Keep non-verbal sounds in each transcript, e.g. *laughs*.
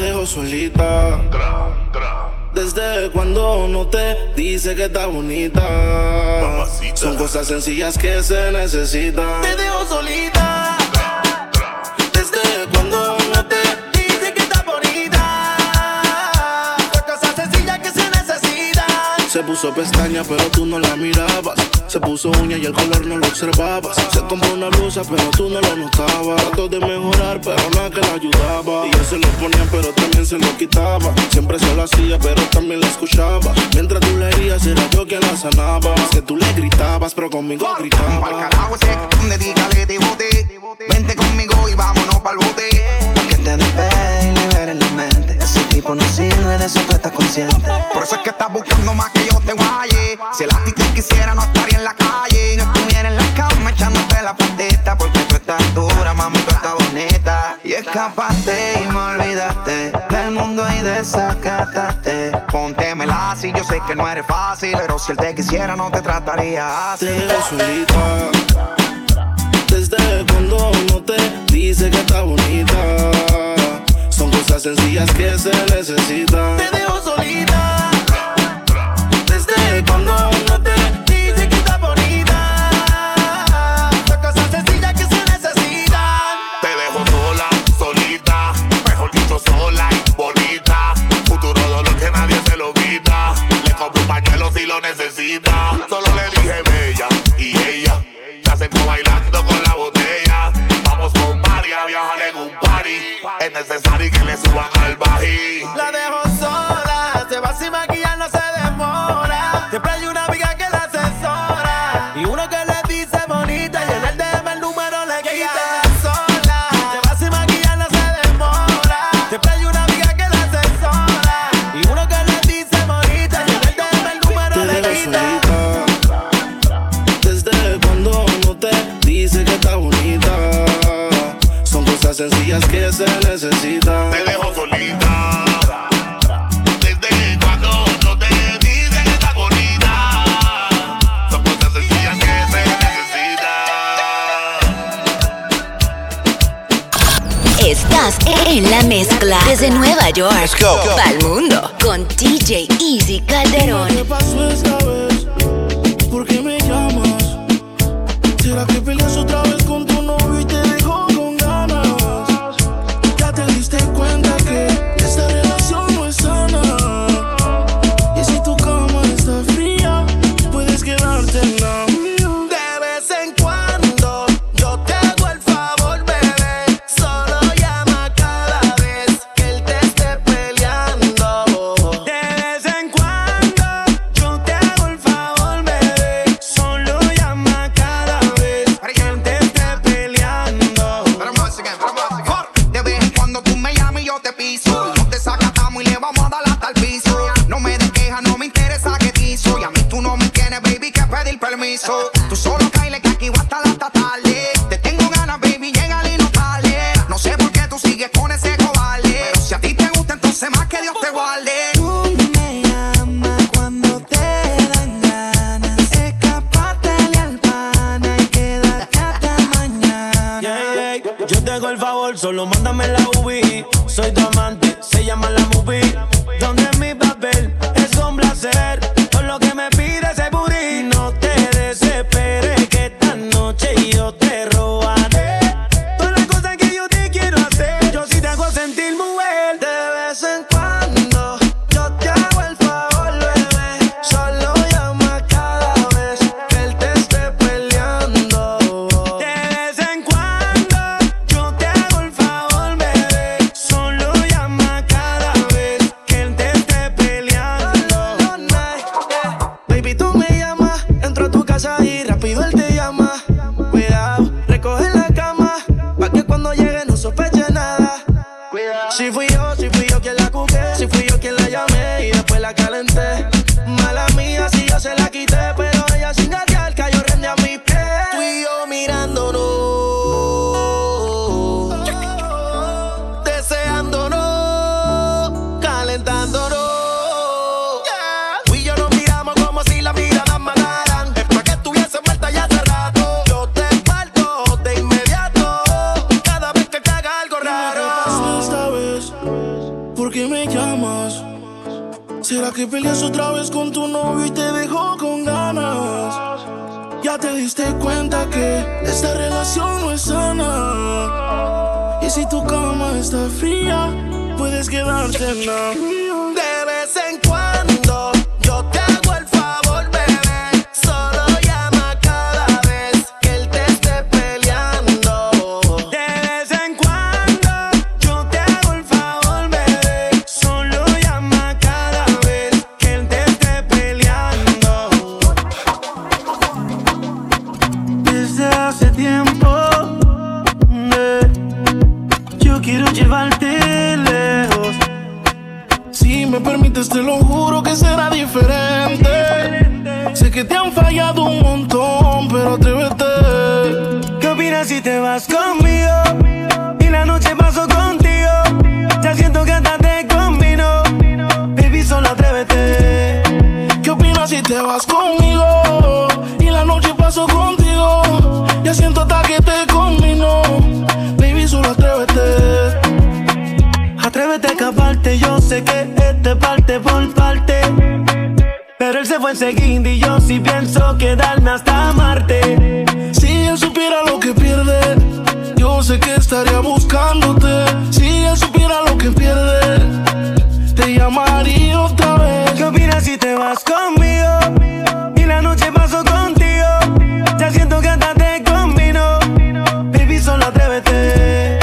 dejo solita. Desde cuando no te dice que está bonita. Son cosas sencillas que se necesitan. Te dejo solita. Desde cuando no te dice que está bonita. Son cosas sencillas que se necesitan. Se puso pestaña, pero tú no la mirabas. Se puso uña y el color no lo observabas. Se compró una blusa, pero tú no lo notabas. Trató de mejorar, pero nada que la ayudaba. Y yo se lo ponía, pero también se lo quitaba. Siempre se lo hacía, pero también la escuchaba. Mientras tú le herías, era yo quien la sanaba. Es que tú le gritabas, pero conmigo Pa'l gritaba. carajo ese donde dígale te bote. Vente conmigo y vámonos pa'l bote. Que te despegue y libere la mente. Ese tipo no sirve, de eso tú estás consciente. Por eso es que estás buscando más que yo te guaye. Si el actitud quisiera, no estaría la calle. No estuviera en la cama echándote la patita. Porque tú estás dura, mami, tú estás bonita. Y escapaste y me olvidaste del mundo y desacataste. Póntemela así, yo sé que no eres fácil. Pero si él te quisiera, no te trataría así. Te solita. Desde cuando no te dice que está bonita. Son cosas sencillas que se necesitan. Siempre hay una Estás en la mezcla desde Nueva York para el mundo con DJ Easy Calderón. ¿Qué pasó esta vez? ¿Por qué me llamas? ¿Será que peleas otra vez casa rápido el que me llamas? ¿Será que peleas otra vez con tu novio y te dejó con ganas? Ya te diste cuenta que esta relación no es sana. Y si tu cama está fría, puedes quedarte en la tiempo, eh, yo quiero llevarte lejos. Si me permites, te lo juro que será diferente. Sé que te han este parte por parte. Pero él se fue enseguida y yo sí pienso quedarme hasta Marte. Si él supiera lo que pierde, yo sé que estaría buscándote. Si él supiera lo que pierde, te llamaría otra vez. ¿Qué opinas si te vas conmigo? Y la noche paso contigo. Ya siento que hasta te combino. Baby, solo atrévete.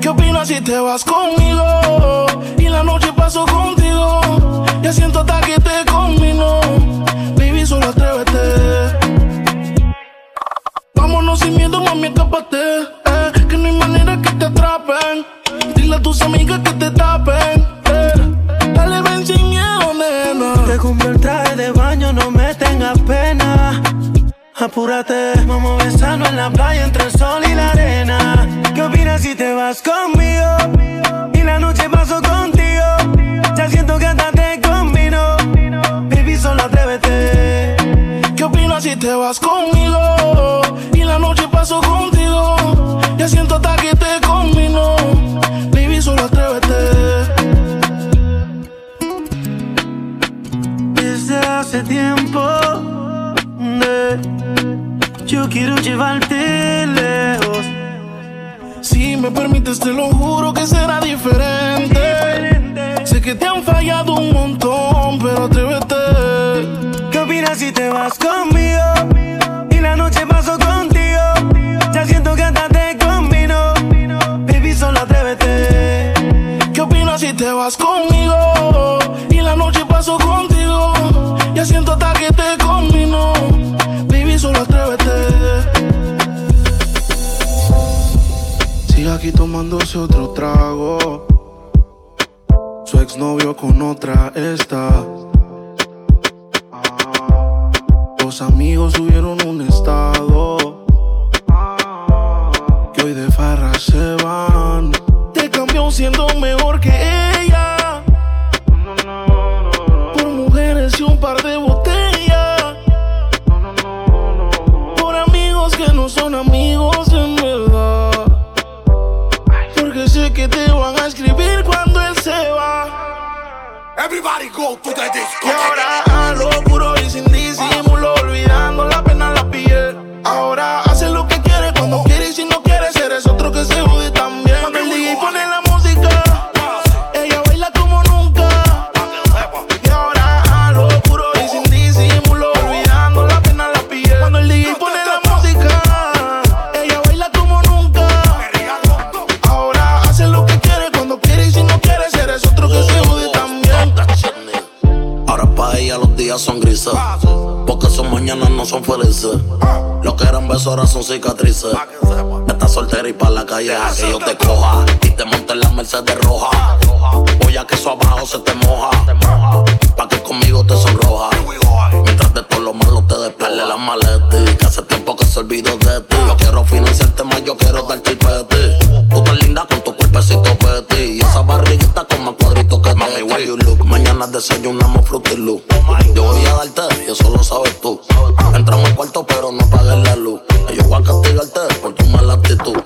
¿Qué opinas si te vas conmigo? Mami, escápate. Eh, que no hay manera que te atrapen. Dile a tus amigas que te tapen. Eh, dale, ven sin miedo, nena. Te compré el traje de baño, no me tengas pena. Apúrate, vamos a besarnos en la playa entre el sol y la arena. ¿Qué opinas si te vas conmigo? Hace tiempo, eh, yo quiero llevarte lejos. Si me permites, te lo juro que será diferente. Sé que te han fallado un montón, pero atrévete. ¿Qué opinas si te vas conmigo? Y la noche paso contigo. Ya siento Sigue aquí tomándose otro trago. Su exnovio con otra está. Ah, Los amigos subieron un estado. Que hoy de farra se van. Te cambió siendo mejor go to the disco. Y la deja que yo te coja. Y te monte en la Mercedes roja. Voy a que eso abajo se te moja. Pa' que conmigo te sonroja. Mientras de todo lo malo te despegue las maletas. Que hace tiempo que se olvidó de ti. Yo quiero financiarte más, yo quiero darte el peti. Tú estás linda con tu cuerpecito peti. Y esa barriguita con más cuadritos que Mami, where you look? Mañana desayunamos fruity loop. Yo voy a darte y eso lo sabes tú. Entramos al cuarto pero no apagues la luz. Yo voy a castigarte por tu mala actitud.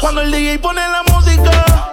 Cuando el DJ pone la música,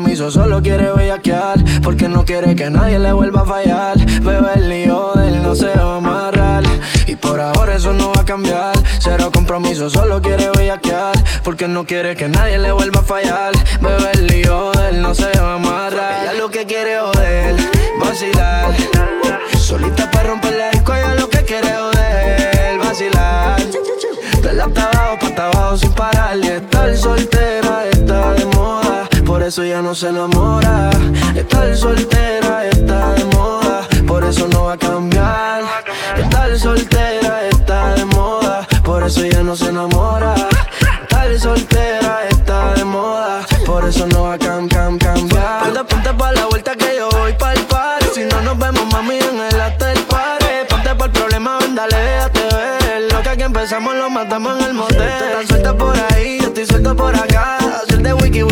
compromiso, solo quiere bellaquear. Porque no quiere que nadie le vuelva a fallar. Bebé, el lío de él no se va a amarrar. Y por ahora eso no va a cambiar. Cero compromiso, solo quiere bellaquear. Porque no quiere que nadie le vuelva a fallar. Bebé, el lío de él no se va a amarrar. Ella lo que quiere joder, vacilar. Solita para romper la disco, ella lo que quiere joder, vacilar. De la hasta abajo, pa' abajo sin parar Y estar soltera está de moda eso ya no se enamora. Estar soltera está de moda Por eso no va a cambiar. Estar soltera está de moda Por eso ya no se enamora. Estar soltera está de moda Por eso no va a cam, cam, cambiar. Ponte, ponte pa' la vuelta que yo voy pa'l party. Si no nos vemos mami en el after party. Ponte por el problema, ven dale, déjate ver. Lo que aquí empezamos lo matamos en el motel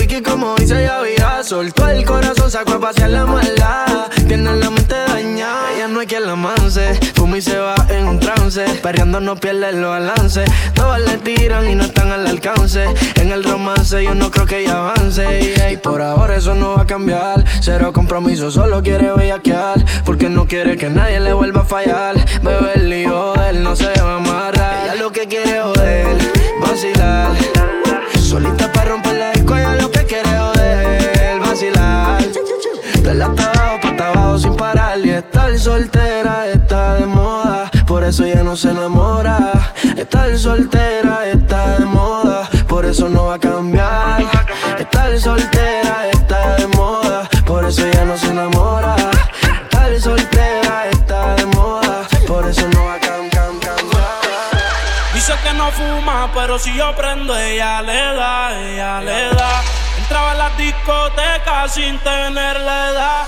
wiki como dice ya vida Soltó el corazón, sacó a pasear la maldad. Tiene la mente dañada, ella no hay quien la manse Fuma y se va en un trance Perreando no pierde el balance. Todas le tiran y no están al alcance. En el romance yo no creo que ella avance. Y por ahora eso no va a cambiar. Cero compromiso, solo quiere bellaquear. Porque no quiere que nadie le vuelva a fallar. Bebé, el lío él no se va a amarrar soltera está de moda Por eso ya no se enamora Estar soltera está de moda Por eso no va a cambiar Estar soltera está de moda Por eso ya no se enamora Estar soltera está de moda Por eso no va a cam, cam, cambiar Dice que no fuma, pero si yo prendo, ella le da, ella le da. Entraba a la discoteca sin tener la edad.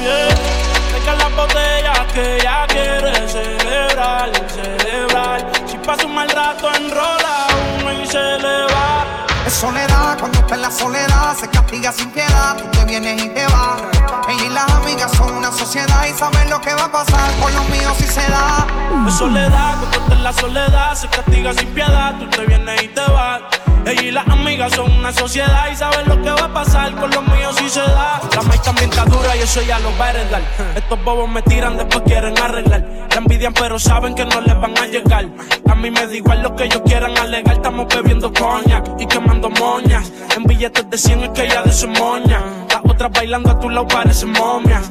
Bien. Deja las botellas que ella quiere celebrar, celebrar. Si pasa un mal rato, enrola uno y se le va. Es soledad, cuando está en la soledad se castiga sin piedad. Tú te vienes y te vas. Ella y las amigas son una sociedad y saben lo que va a pasar con los míos si se da. Es soledad, cuando está en la soledad se castiga sin piedad. Tú te vienes y te vas. Ella y las amigas son una sociedad y saben lo que va a pasar con los míos si se da. La maíz también está dura y eso ya lo va a heredar. *laughs* Estos bobos me tiran, después quieren arreglar. La envidian, pero saben que no les van a llegar. A mí me da igual lo que ellos quieran alegar. Estamos bebiendo coñac y quemando moñas. En billetes de 100 es que ella de su moña. Las otras bailando a tu lado parecen momias.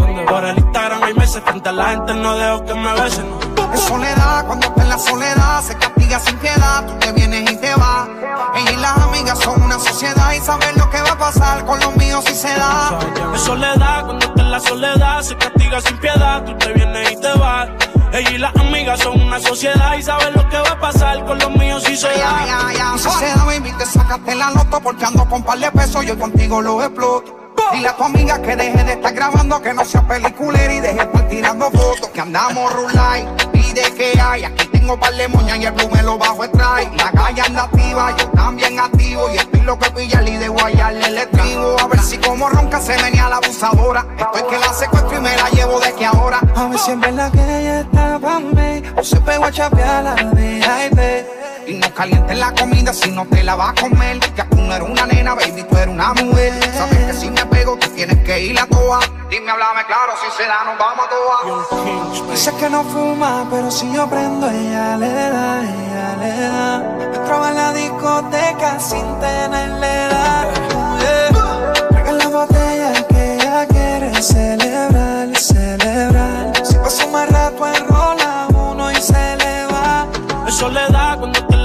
Frente a la gente no dejo que me besen. Es soledad, cuando está en la soledad se castiga sin piedad. Tú te vienes y te vas. Ella y las amigas son una sociedad y saben lo que va a pasar con los míos si se da. Es soledad, cuando está en la soledad se castiga sin piedad. Tú te vienes y te vas. Ella y las amigas son una sociedad y saben lo que va a pasar con los míos si se da. Ya, ya, ya. Si se da, baby, te sacaste la loto porque ando con par de pesos. Yo contigo lo exploto. Dile a tu amiga que deje de estar grabando, que no sea peliculera y deje de estar tirando fotos. Que andamos rulay, pide que hay. Aquí tengo par de moñas y el blue me lo bajo extrae. La calle anda activa, yo también activo. Y estoy lo que pilla y de guayarle el estribo. A ver si como ronca se venía la abusadora. Estoy que la secuestro y me la llevo de que ahora. A ver si en verdad que ella está pa' mí O se pegó a chapear la VIP Y no calientes la comida si no te la vas a comer. Que tú no eres una nena, baby, tú eres una mujer. Sabes que si me pego, tú tienes que ir a toa. Dime, háblame claro, si se da, nos vamos a toa. Dice que no fuma, pero si yo prendo, ella le da, ella le da. Entraba en la discoteca sin tenerle edad. Yeah. La botella que ella quiere celebrar, celebrar. Si pasa más rato enrola uno y se le va. Es soledad, cuando está en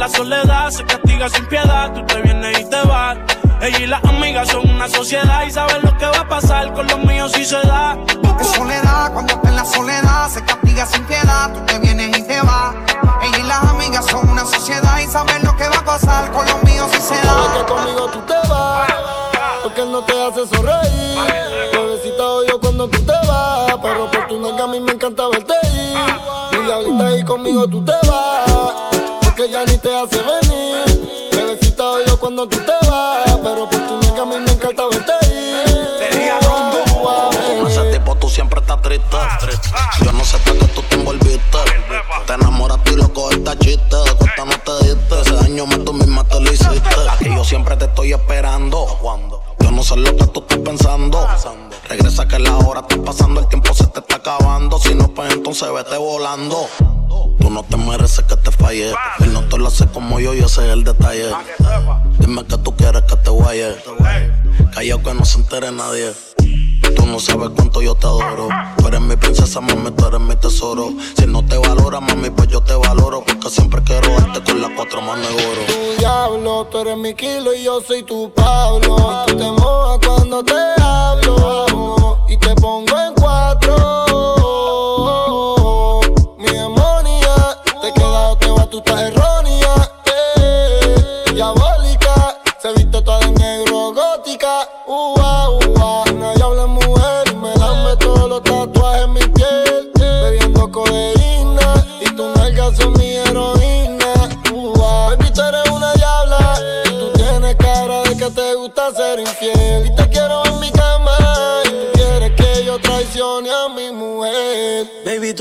la soledad se castiga sin piedad. Tú te vienes y te vas. Ella y las amigas son una sociedad y saben lo que va a pasar con los míos si se da. Es soledad, cuando está en la soledad, se castiga sin piedad, tú te vienes y te vas. Ella y las amigas son una sociedad y saben lo que va a pasar con los míos si se da. conmigo tú te vas, porque él no te hace sonreír. Bebecita odio cuando tú te vas, pero por tu nalga a mí me encanta verte ir. Y diablita ahí conmigo tú te vas, ya ni te hace venir. Bebecita odio cuando tú te vas, pero por tu nalga a mí me encanta verte ir. Con ese tipo tú siempre estás triste. Yo no sé para qué tú te envolviste. Te enamoraste y loco esta chiste. Cuesta no te diste. Ese daño más tú misma te lo hiciste. Aquí yo siempre te estoy esperando. Yo no sé lo que tú estás pensando. Regresa que la hora está pasando, el tiempo se te está acabando. Si no, pues entonces vete volando. Tú no te mereces que te falle. Él no te lo hace como yo y ese es el detalle. Dime que tú quieres que te guaye. Callao que no se entere nadie. Tú no sabes cuánto yo te adoro. Mami, tú eres mi tesoro. Si no te valora, mami, pues yo te valoro. Porque siempre quiero darte con las cuatro manos de oro. Tu diablo, tú eres mi kilo y yo soy tu Pablo. Y tú te mojas cuando te hablo. Y te pongo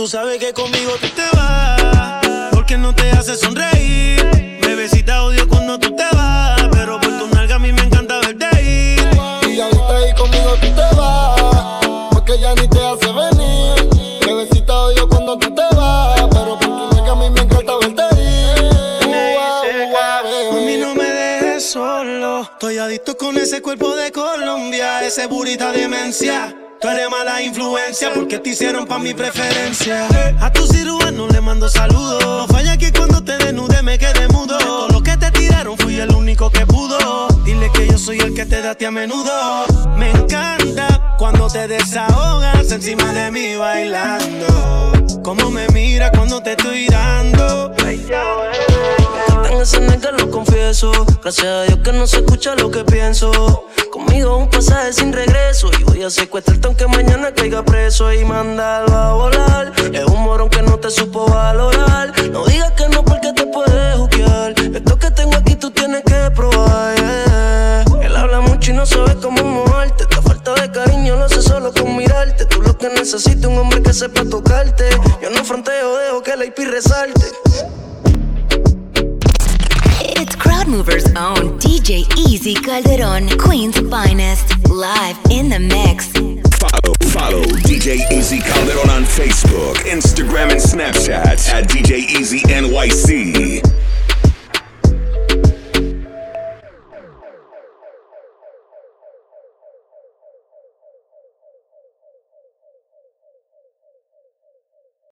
tú sabes que conmigo tú te vas. Porque no te hace sonreír. Bebecita odio cuando tú te vas. Pero por tu nalga a mí me encanta verte ir. Y ahorita ahí conmigo tú te vas, porque ya ni te hace venir. Bebecita odio cuando tú te vas, pero por tu nalga a mí me encanta verte ir. Ua, ua, A mí no me dejes solo. Estoy adicto con ese cuerpo de Colombia, ese burita demencia. Tú eres mala influencia porque te hicieron pa' mi preferencia. A tu cirujano le mando saludos. No falla que cuando te desnude me quede mudo. Todo lo que te tiraron fui el único que pudo. Dile que yo soy el que te date a menudo. Me encanta cuando te desahogas encima de mí bailando. Como me mira cuando te estoy dando. En ese nega lo confieso. Gracias a Dios que no se escucha lo que pienso. Conmigo un pasaje sin regreso. Y voy a secuestrarte aunque mañana caiga preso. Y mandarlo a volar. Es un morón que no te supo valorar. No digas que no porque te puedes juquear. Esto que tengo aquí tú tienes que probar. Él habla mucho y no sabe cómo moverte. Esta falta de cariño lo hace solo con mirarte. Tú lo que necesitas un hombre que sepa tocarte. Yo no fronteo, dejo que la IP resalte. It's Crowdmovers' own DJ Easy Calderon, Queen's finest, live in the mix. Follow, follow DJ Easy Calderon on Facebook, Instagram, and Snapchat at DJ Easy NYC.